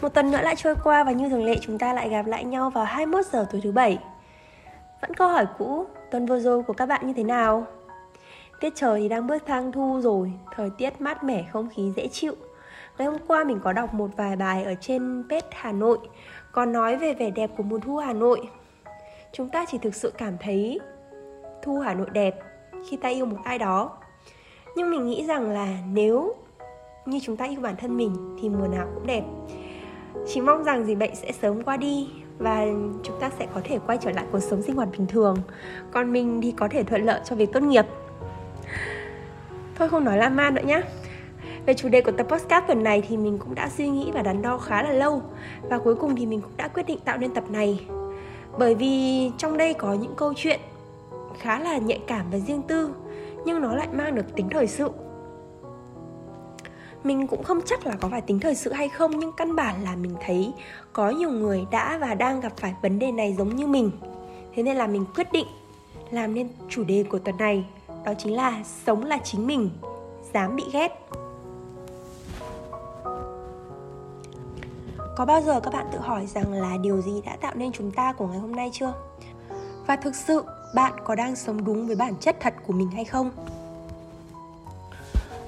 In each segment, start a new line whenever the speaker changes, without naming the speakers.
Một tuần nữa lại trôi qua và như thường lệ chúng ta lại gặp lại nhau vào 21 giờ tối thứ bảy. Vẫn câu hỏi cũ, tuần vừa rồi của các bạn như thế nào? Tiết trời thì đang bước sang thu rồi, thời tiết mát mẻ, không khí dễ chịu. Ngày hôm qua mình có đọc một vài bài ở trên page Hà Nội có nói về vẻ đẹp của mùa thu Hà Nội. Chúng ta chỉ thực sự cảm thấy thu Hà Nội đẹp khi ta yêu một ai đó. Nhưng mình nghĩ rằng là nếu như chúng ta yêu bản thân mình thì mùa nào cũng đẹp chỉ mong rằng dịch bệnh sẽ sớm qua đi và chúng ta sẽ có thể quay trở lại cuộc sống sinh hoạt bình thường. Còn mình thì có thể thuận lợi cho việc tốt nghiệp. Thôi không nói lan man nữa nhé về chủ đề của tập podcast tuần này thì mình cũng đã suy nghĩ và đắn đo khá là lâu. Và cuối cùng thì mình cũng đã quyết định tạo nên tập này. Bởi vì trong đây có những câu chuyện khá là nhạy cảm và riêng tư, nhưng nó lại mang được tính thời sự mình cũng không chắc là có phải tính thời sự hay không, nhưng căn bản là mình thấy có nhiều người đã và đang gặp phải vấn đề này giống như mình. Thế nên là mình quyết định làm nên chủ đề của tuần này, đó chính là sống là chính mình, dám bị ghét. Có bao giờ các bạn tự hỏi rằng là điều gì đã tạo nên chúng ta của ngày hôm nay chưa? Và thực sự bạn có đang sống đúng với bản chất thật của mình hay không?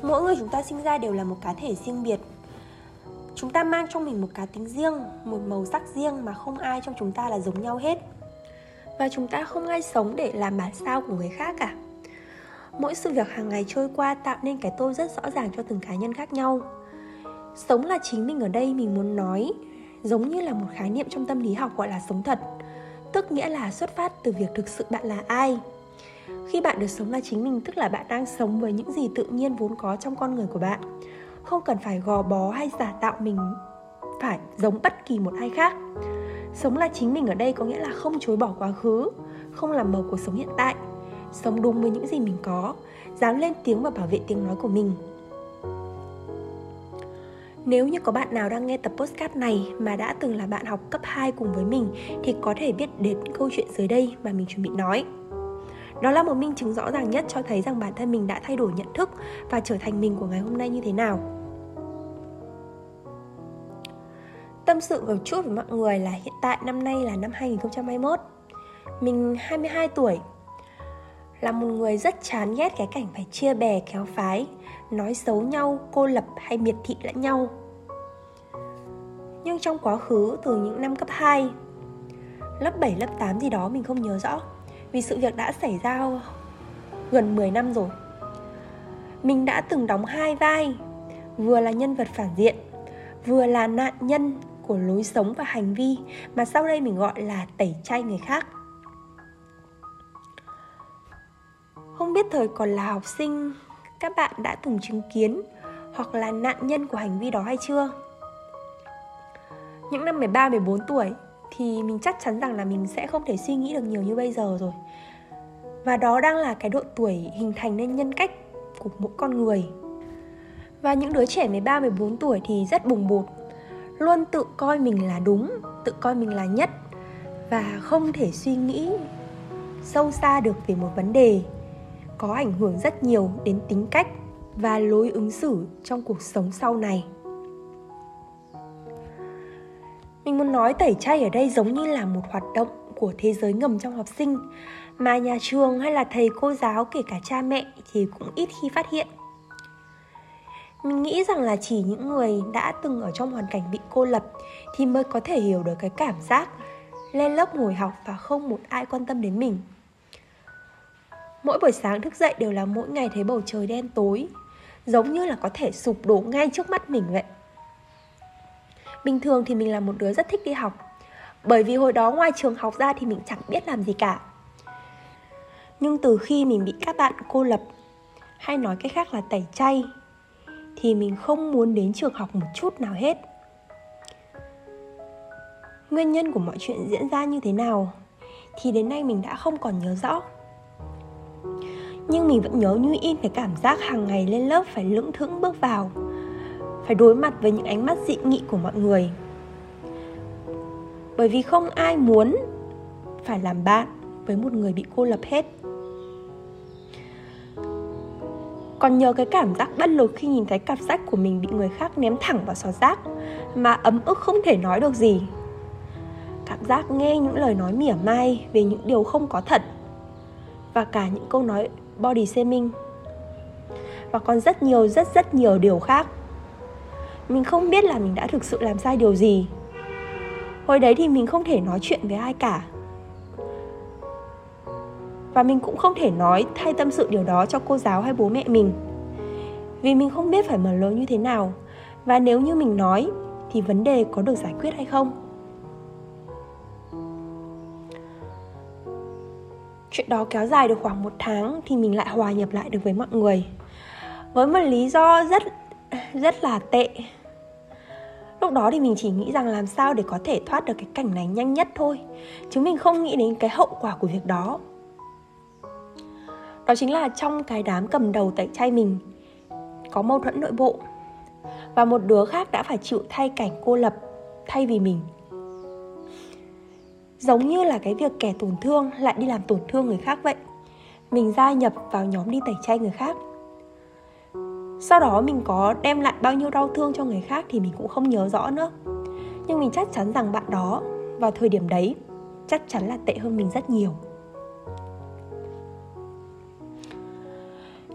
Mỗi người chúng ta sinh ra đều là một cá thể riêng biệt. Chúng ta mang trong mình một cá tính riêng, một màu sắc riêng mà không ai trong chúng ta là giống nhau hết. Và chúng ta không ai sống để làm bản sao của người khác cả. Mỗi sự việc hàng ngày trôi qua tạo nên cái tôi rất rõ ràng cho từng cá nhân khác nhau. Sống là chính mình ở đây mình muốn nói, giống như là một khái niệm trong tâm lý học gọi là sống thật, tức nghĩa là xuất phát từ việc thực sự bạn là ai khi bạn được sống là chính mình, tức là bạn đang sống với những gì tự nhiên vốn có trong con người của bạn. Không cần phải gò bó hay giả tạo mình phải giống bất kỳ một ai khác. Sống là chính mình ở đây có nghĩa là không chối bỏ quá khứ, không làm màu cuộc sống hiện tại, sống đúng với những gì mình có, dám lên tiếng và bảo vệ tiếng nói của mình. Nếu như có bạn nào đang nghe tập postcard này mà đã từng là bạn học cấp 2 cùng với mình thì có thể biết đến câu chuyện dưới đây mà mình chuẩn bị nói. Đó là một minh chứng rõ ràng nhất cho thấy rằng bản thân mình đã thay đổi nhận thức và trở thành mình của ngày hôm nay như thế nào. Tâm sự một chút với mọi người là hiện tại năm nay là năm 2021 Mình 22 tuổi. Là một người rất chán ghét cái cảnh phải chia bè kéo phái Nói xấu nhau, cô lập hay miệt thị lẫn nhau. Nhưng trong quá khứ từ những năm cấp 2 Lớp 7, lớp 8 gì đó mình không nhớ rõ vì sự việc đã xảy ra gần 10 năm rồi. Mình đã từng đóng hai vai Vừa là nhân vật phản diện Vừa là nạn nhân của lối sống và hành vi Mà sau đây mình gọi là tẩy chay người khác. Không biết thời còn là học sinh Các bạn đã từng chứng kiến Hoặc là nạn nhân của hành vi đó hay chưa? Những năm 13, 14 tuổi thì mình chắc chắn rằng là mình sẽ không thể suy nghĩ được nhiều như bây giờ rồi. Và đó đang là cái độ tuổi hình thành nên nhân cách của mỗi con người. Và những đứa trẻ 13, 14 tuổi thì rất bùng bột Luôn tự coi mình là đúng, tự coi mình là nhất Và không thể suy nghĩ sâu xa được về một vấn đề Có ảnh hưởng rất nhiều đến tính cách và lối ứng xử trong cuộc sống sau này. Mình muốn nói tẩy chay ở đây giống như là một hoạt động của thế giới ngầm trong học sinh mà nhà trường hay là thầy cô giáo kể cả cha mẹ thì cũng ít khi phát hiện. Mình nghĩ rằng là chỉ những người đã từng ở trong hoàn cảnh bị cô lập thì mới có thể hiểu được cái cảm giác lên lớp ngồi học và không một ai quan tâm đến mình. Mỗi buổi sáng thức dậy đều là mỗi ngày thấy bầu trời đen tối, giống như là có thể sụp đổ ngay trước mắt mình vậy. Bình thường thì mình là một đứa rất thích đi học. Bởi vì hồi đó ngoài trường học ra thì mình chẳng biết làm gì cả. Nhưng từ khi mình bị các bạn cô lập, Hay nói cách khác là tẩy chay, Thì mình không muốn đến trường học một chút nào hết. Nguyên nhân của mọi chuyện diễn ra như thế nào thì đến nay mình đã không còn nhớ rõ. Nhưng mình vẫn nhớ như in cái cảm giác hàng ngày lên lớp phải lững thững bước vào phải đối mặt với những ánh mắt dị nghị của mọi người. Bởi vì không ai muốn phải làm bạn với một người bị cô lập hết. Còn nhớ cái cảm giác bất lực khi nhìn thấy cặp sách của mình bị người khác ném thẳng vào xó rác mà ấm ức không thể nói được gì. Cảm giác nghe những lời nói mỉa mai về những điều không có thật và cả những câu nói body shaming. Và còn rất nhiều, rất rất nhiều điều khác mình không biết là mình đã thực sự làm sai điều gì. Hồi đấy thì mình không thể nói chuyện với ai cả. Và mình cũng không thể nói thay tâm sự điều đó cho cô giáo hay bố mẹ mình. Vì mình không biết phải mở lời như thế nào. Và nếu như mình nói, thì vấn đề có được giải quyết hay không? Chuyện đó kéo dài được khoảng một tháng thì mình lại hòa nhập lại được với mọi người. Với một lý do rất rất là tệ lúc đó thì mình chỉ nghĩ rằng làm sao để có thể thoát được cái cảnh này nhanh nhất thôi. Chứ mình không nghĩ đến cái hậu quả của việc đó. Đó chính là trong cái đám cầm đầu tẩy trai mình, có mâu thuẫn nội bộ. Và một đứa khác đã phải chịu thay cảnh cô lập, thay vì mình. Giống như là cái việc kẻ tổn thương lại đi làm tổn thương người khác vậy. Mình gia nhập vào nhóm đi tẩy chay người khác sau đó mình có đem lại bao nhiêu đau thương cho người khác thì mình cũng không nhớ rõ nữa. Nhưng mình chắc chắn rằng bạn đó, vào thời điểm đấy, chắc chắn là tệ hơn mình rất nhiều.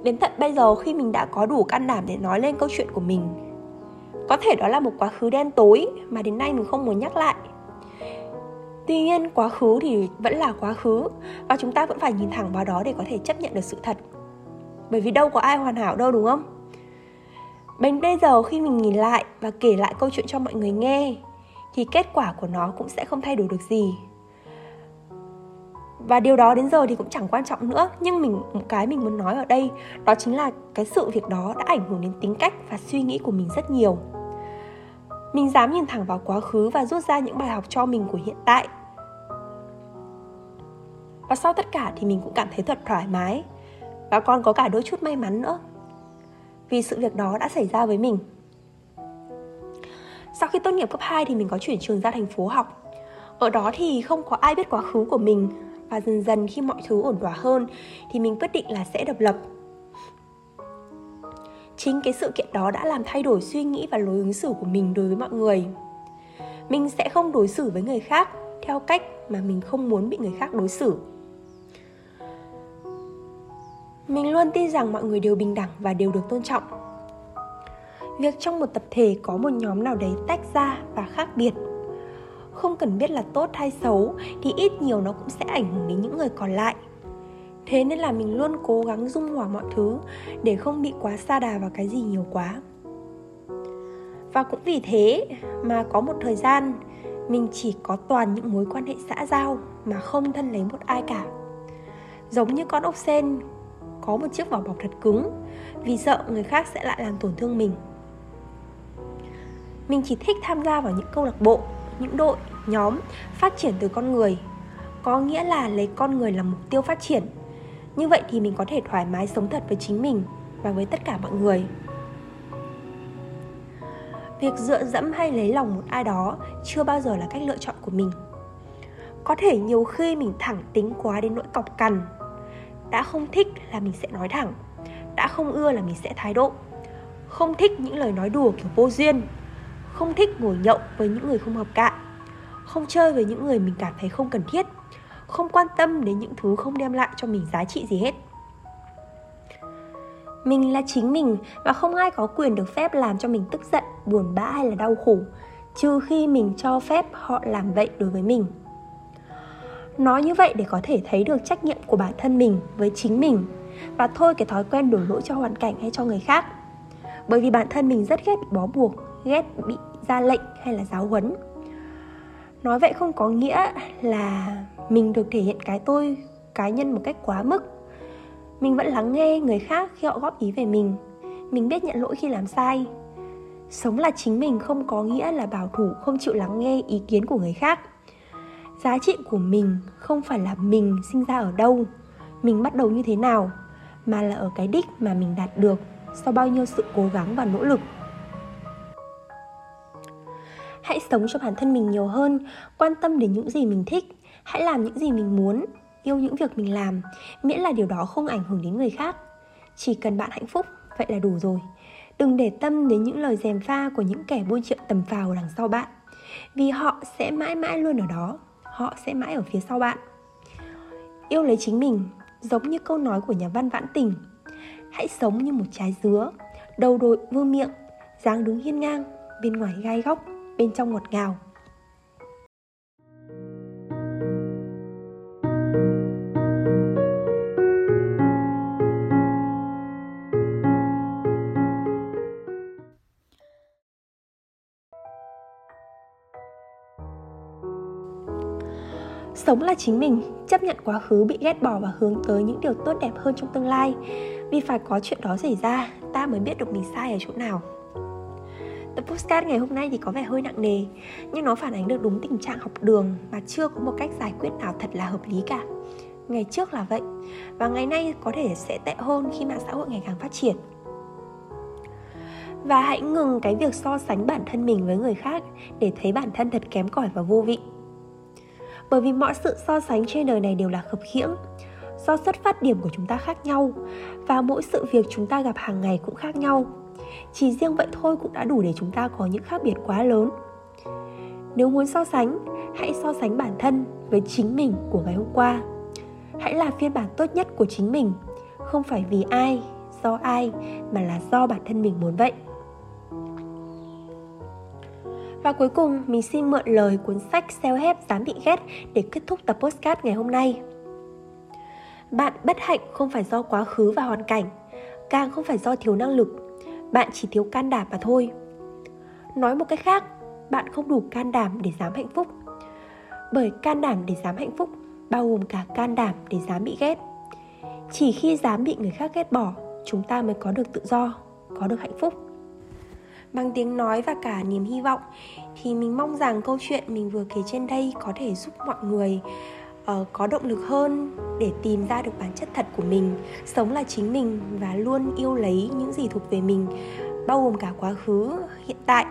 Đến tận bây giờ khi mình đã có đủ can đảm để nói lên câu chuyện của mình, có thể đó là một quá khứ đen tối mà đến nay mình không muốn nhắc lại. Tuy nhiên quá khứ thì vẫn là quá khứ và chúng ta vẫn phải nhìn thẳng vào đó để có thể chấp nhận được sự thật. Bởi vì đâu có ai hoàn hảo đâu, đúng không? Đến bây giờ khi mình nhìn lại và kể lại câu chuyện cho mọi người nghe thì kết quả của nó cũng sẽ không thay đổi được gì. Và điều đó đến giờ thì cũng chẳng quan trọng nữa, nhưng mình một cái mình muốn nói ở đây đó chính là cái sự việc đó đã ảnh hưởng đến tính cách và suy nghĩ của mình rất nhiều. Mình dám nhìn thẳng vào quá khứ và rút ra những bài học cho mình của hiện tại. Và sau tất cả thì mình cũng cảm thấy thật thoải mái và còn có cả đôi chút may mắn nữa vì sự việc đó đã xảy ra với mình. Sau khi tốt nghiệp cấp 2 thì mình có chuyển trường ra thành phố học. Ở đó thì không có ai biết quá khứ của mình và dần dần khi mọi thứ ổn thỏa hơn thì mình quyết định là sẽ độc lập. Chính cái sự kiện đó đã làm thay đổi suy nghĩ và lối ứng xử của mình đối với mọi người. Mình sẽ không đối xử với người khác theo cách mà mình không muốn bị người khác đối xử mình luôn tin rằng mọi người đều bình đẳng và đều được tôn trọng. Việc trong một tập thể có một nhóm nào đấy tách ra và khác biệt, không cần biết là tốt hay xấu, thì ít nhiều nó cũng sẽ ảnh hưởng đến những người còn lại. Thế nên là mình luôn cố gắng dung hòa mọi thứ để không bị quá xa đà vào cái gì nhiều quá. Và cũng vì thế mà có một thời gian, mình chỉ có toàn những mối quan hệ xã giao mà không thân lấy một ai cả. Giống như con ốc sen có một chiếc vỏ bọc thật cứng, vì sợ người khác sẽ lại làm tổn thương mình. Mình chỉ thích tham gia vào những câu lạc bộ, những đội, nhóm phát triển từ con người, có nghĩa là lấy con người làm mục tiêu phát triển. Như vậy thì mình có thể thoải mái sống thật với chính mình và với tất cả mọi người. Việc dựa dẫm hay lấy lòng một ai đó chưa bao giờ là cách lựa chọn của mình. Có thể nhiều khi mình thẳng tính quá đến nỗi cọc cằn đã không thích là mình sẽ nói thẳng đã không ưa là mình sẽ thái độ. Không thích những lời nói đùa kiểu vô duyên, không thích ngồi nhậu với những người không hợp cạn, không chơi với những người mình cảm thấy không cần thiết, không quan tâm đến những thứ không đem lại cho mình giá trị gì hết. Mình là chính mình và không ai có quyền được phép làm cho mình tức giận, buồn bã hay là đau khổ, trừ khi mình cho phép họ làm vậy đối với mình nói như vậy để có thể thấy được trách nhiệm của bản thân mình với chính mình và thôi cái thói quen đổ lỗi cho hoàn cảnh hay cho người khác. Bởi vì bản thân mình rất ghét bị bó buộc, ghét bị ra lệnh hay là giáo huấn. Nói vậy không có nghĩa là mình được thể hiện cái tôi, cá nhân một cách quá mức. Mình vẫn lắng nghe người khác khi họ góp ý về mình. Mình biết nhận lỗi khi làm sai. Sống là chính mình không có nghĩa là bảo thủ, không chịu lắng nghe ý kiến của người khác giá trị của mình không phải là mình sinh ra ở đâu, mình bắt đầu như thế nào, mà là ở cái đích mà mình đạt được sau bao nhiêu sự cố gắng và nỗ lực. Hãy sống cho bản thân mình nhiều hơn, quan tâm đến những gì mình thích, hãy làm những gì mình muốn, yêu những việc mình làm, miễn là điều đó không ảnh hưởng đến người khác. Chỉ cần bạn hạnh phúc, vậy là đủ rồi. Đừng để tâm đến những lời dèm pha của những kẻ buôn chuyện tầm phào đằng sau bạn, vì họ sẽ mãi mãi luôn ở đó họ sẽ mãi ở phía sau bạn. Yêu lấy chính mình, giống như câu nói của nhà văn vãn tình, hãy sống như một trái dứa, đầu đội vương miệng, dáng đứng hiên ngang, bên ngoài gai góc, bên trong ngọt ngào. Sống là chính mình, chấp nhận quá khứ, bị ghét bỏ và hướng tới những điều tốt đẹp hơn trong tương lai. Vì phải có chuyện đó xảy ra, ta mới biết được mình sai ở chỗ nào. Tập postcard ngày hôm nay thì có vẻ hơi nặng nề, Nhưng nó phản ánh được đúng tình trạng học đường Mà chưa có một cách giải quyết nào thật là hợp lý cả. Ngày trước là vậy, Và ngày nay có thể sẽ tệ hơn khi mạng xã hội ngày càng phát triển. Và hãy ngừng cái việc so sánh bản thân mình với người khác Để thấy bản thân thật kém cỏi và vô vị bởi vì mọi sự so sánh trên đời này đều là khập khiễng. Do xuất phát điểm của chúng ta khác nhau, và mỗi sự việc chúng ta gặp hàng ngày cũng khác nhau, chỉ riêng vậy thôi cũng đã đủ để chúng ta có những khác biệt quá lớn. Nếu muốn so sánh, hãy so sánh bản thân với chính mình của ngày hôm qua. Hãy là phiên bản tốt nhất của chính mình, không phải vì ai, do ai mà là do bản thân mình muốn vậy và cuối cùng, mình xin mượn lời cuốn sách Self-help dám bị ghét để kết thúc tập postcard ngày hôm nay. Bạn bất hạnh không phải do quá khứ và hoàn cảnh, càng không phải do thiếu năng lực, bạn chỉ thiếu can đảm mà thôi. Nói một cách khác, bạn không đủ can đảm để dám hạnh phúc. Bởi can đảm để dám hạnh phúc bao gồm cả can đảm để dám bị ghét. Chỉ khi dám bị người khác ghét bỏ, chúng ta mới có được tự do, có được hạnh phúc bằng tiếng nói và cả niềm hy vọng thì mình mong rằng câu chuyện mình vừa kể trên đây có thể giúp mọi người uh, có động lực hơn để tìm ra được bản chất thật của mình sống là chính mình và luôn yêu lấy những gì thuộc về mình bao gồm cả quá khứ hiện tại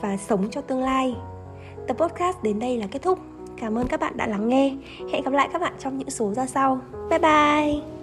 và sống cho tương lai. Tập podcast đến đây là kết thúc. Cảm ơn các bạn đã lắng nghe. Hẹn gặp lại các bạn trong những số ra sau. Bye bye!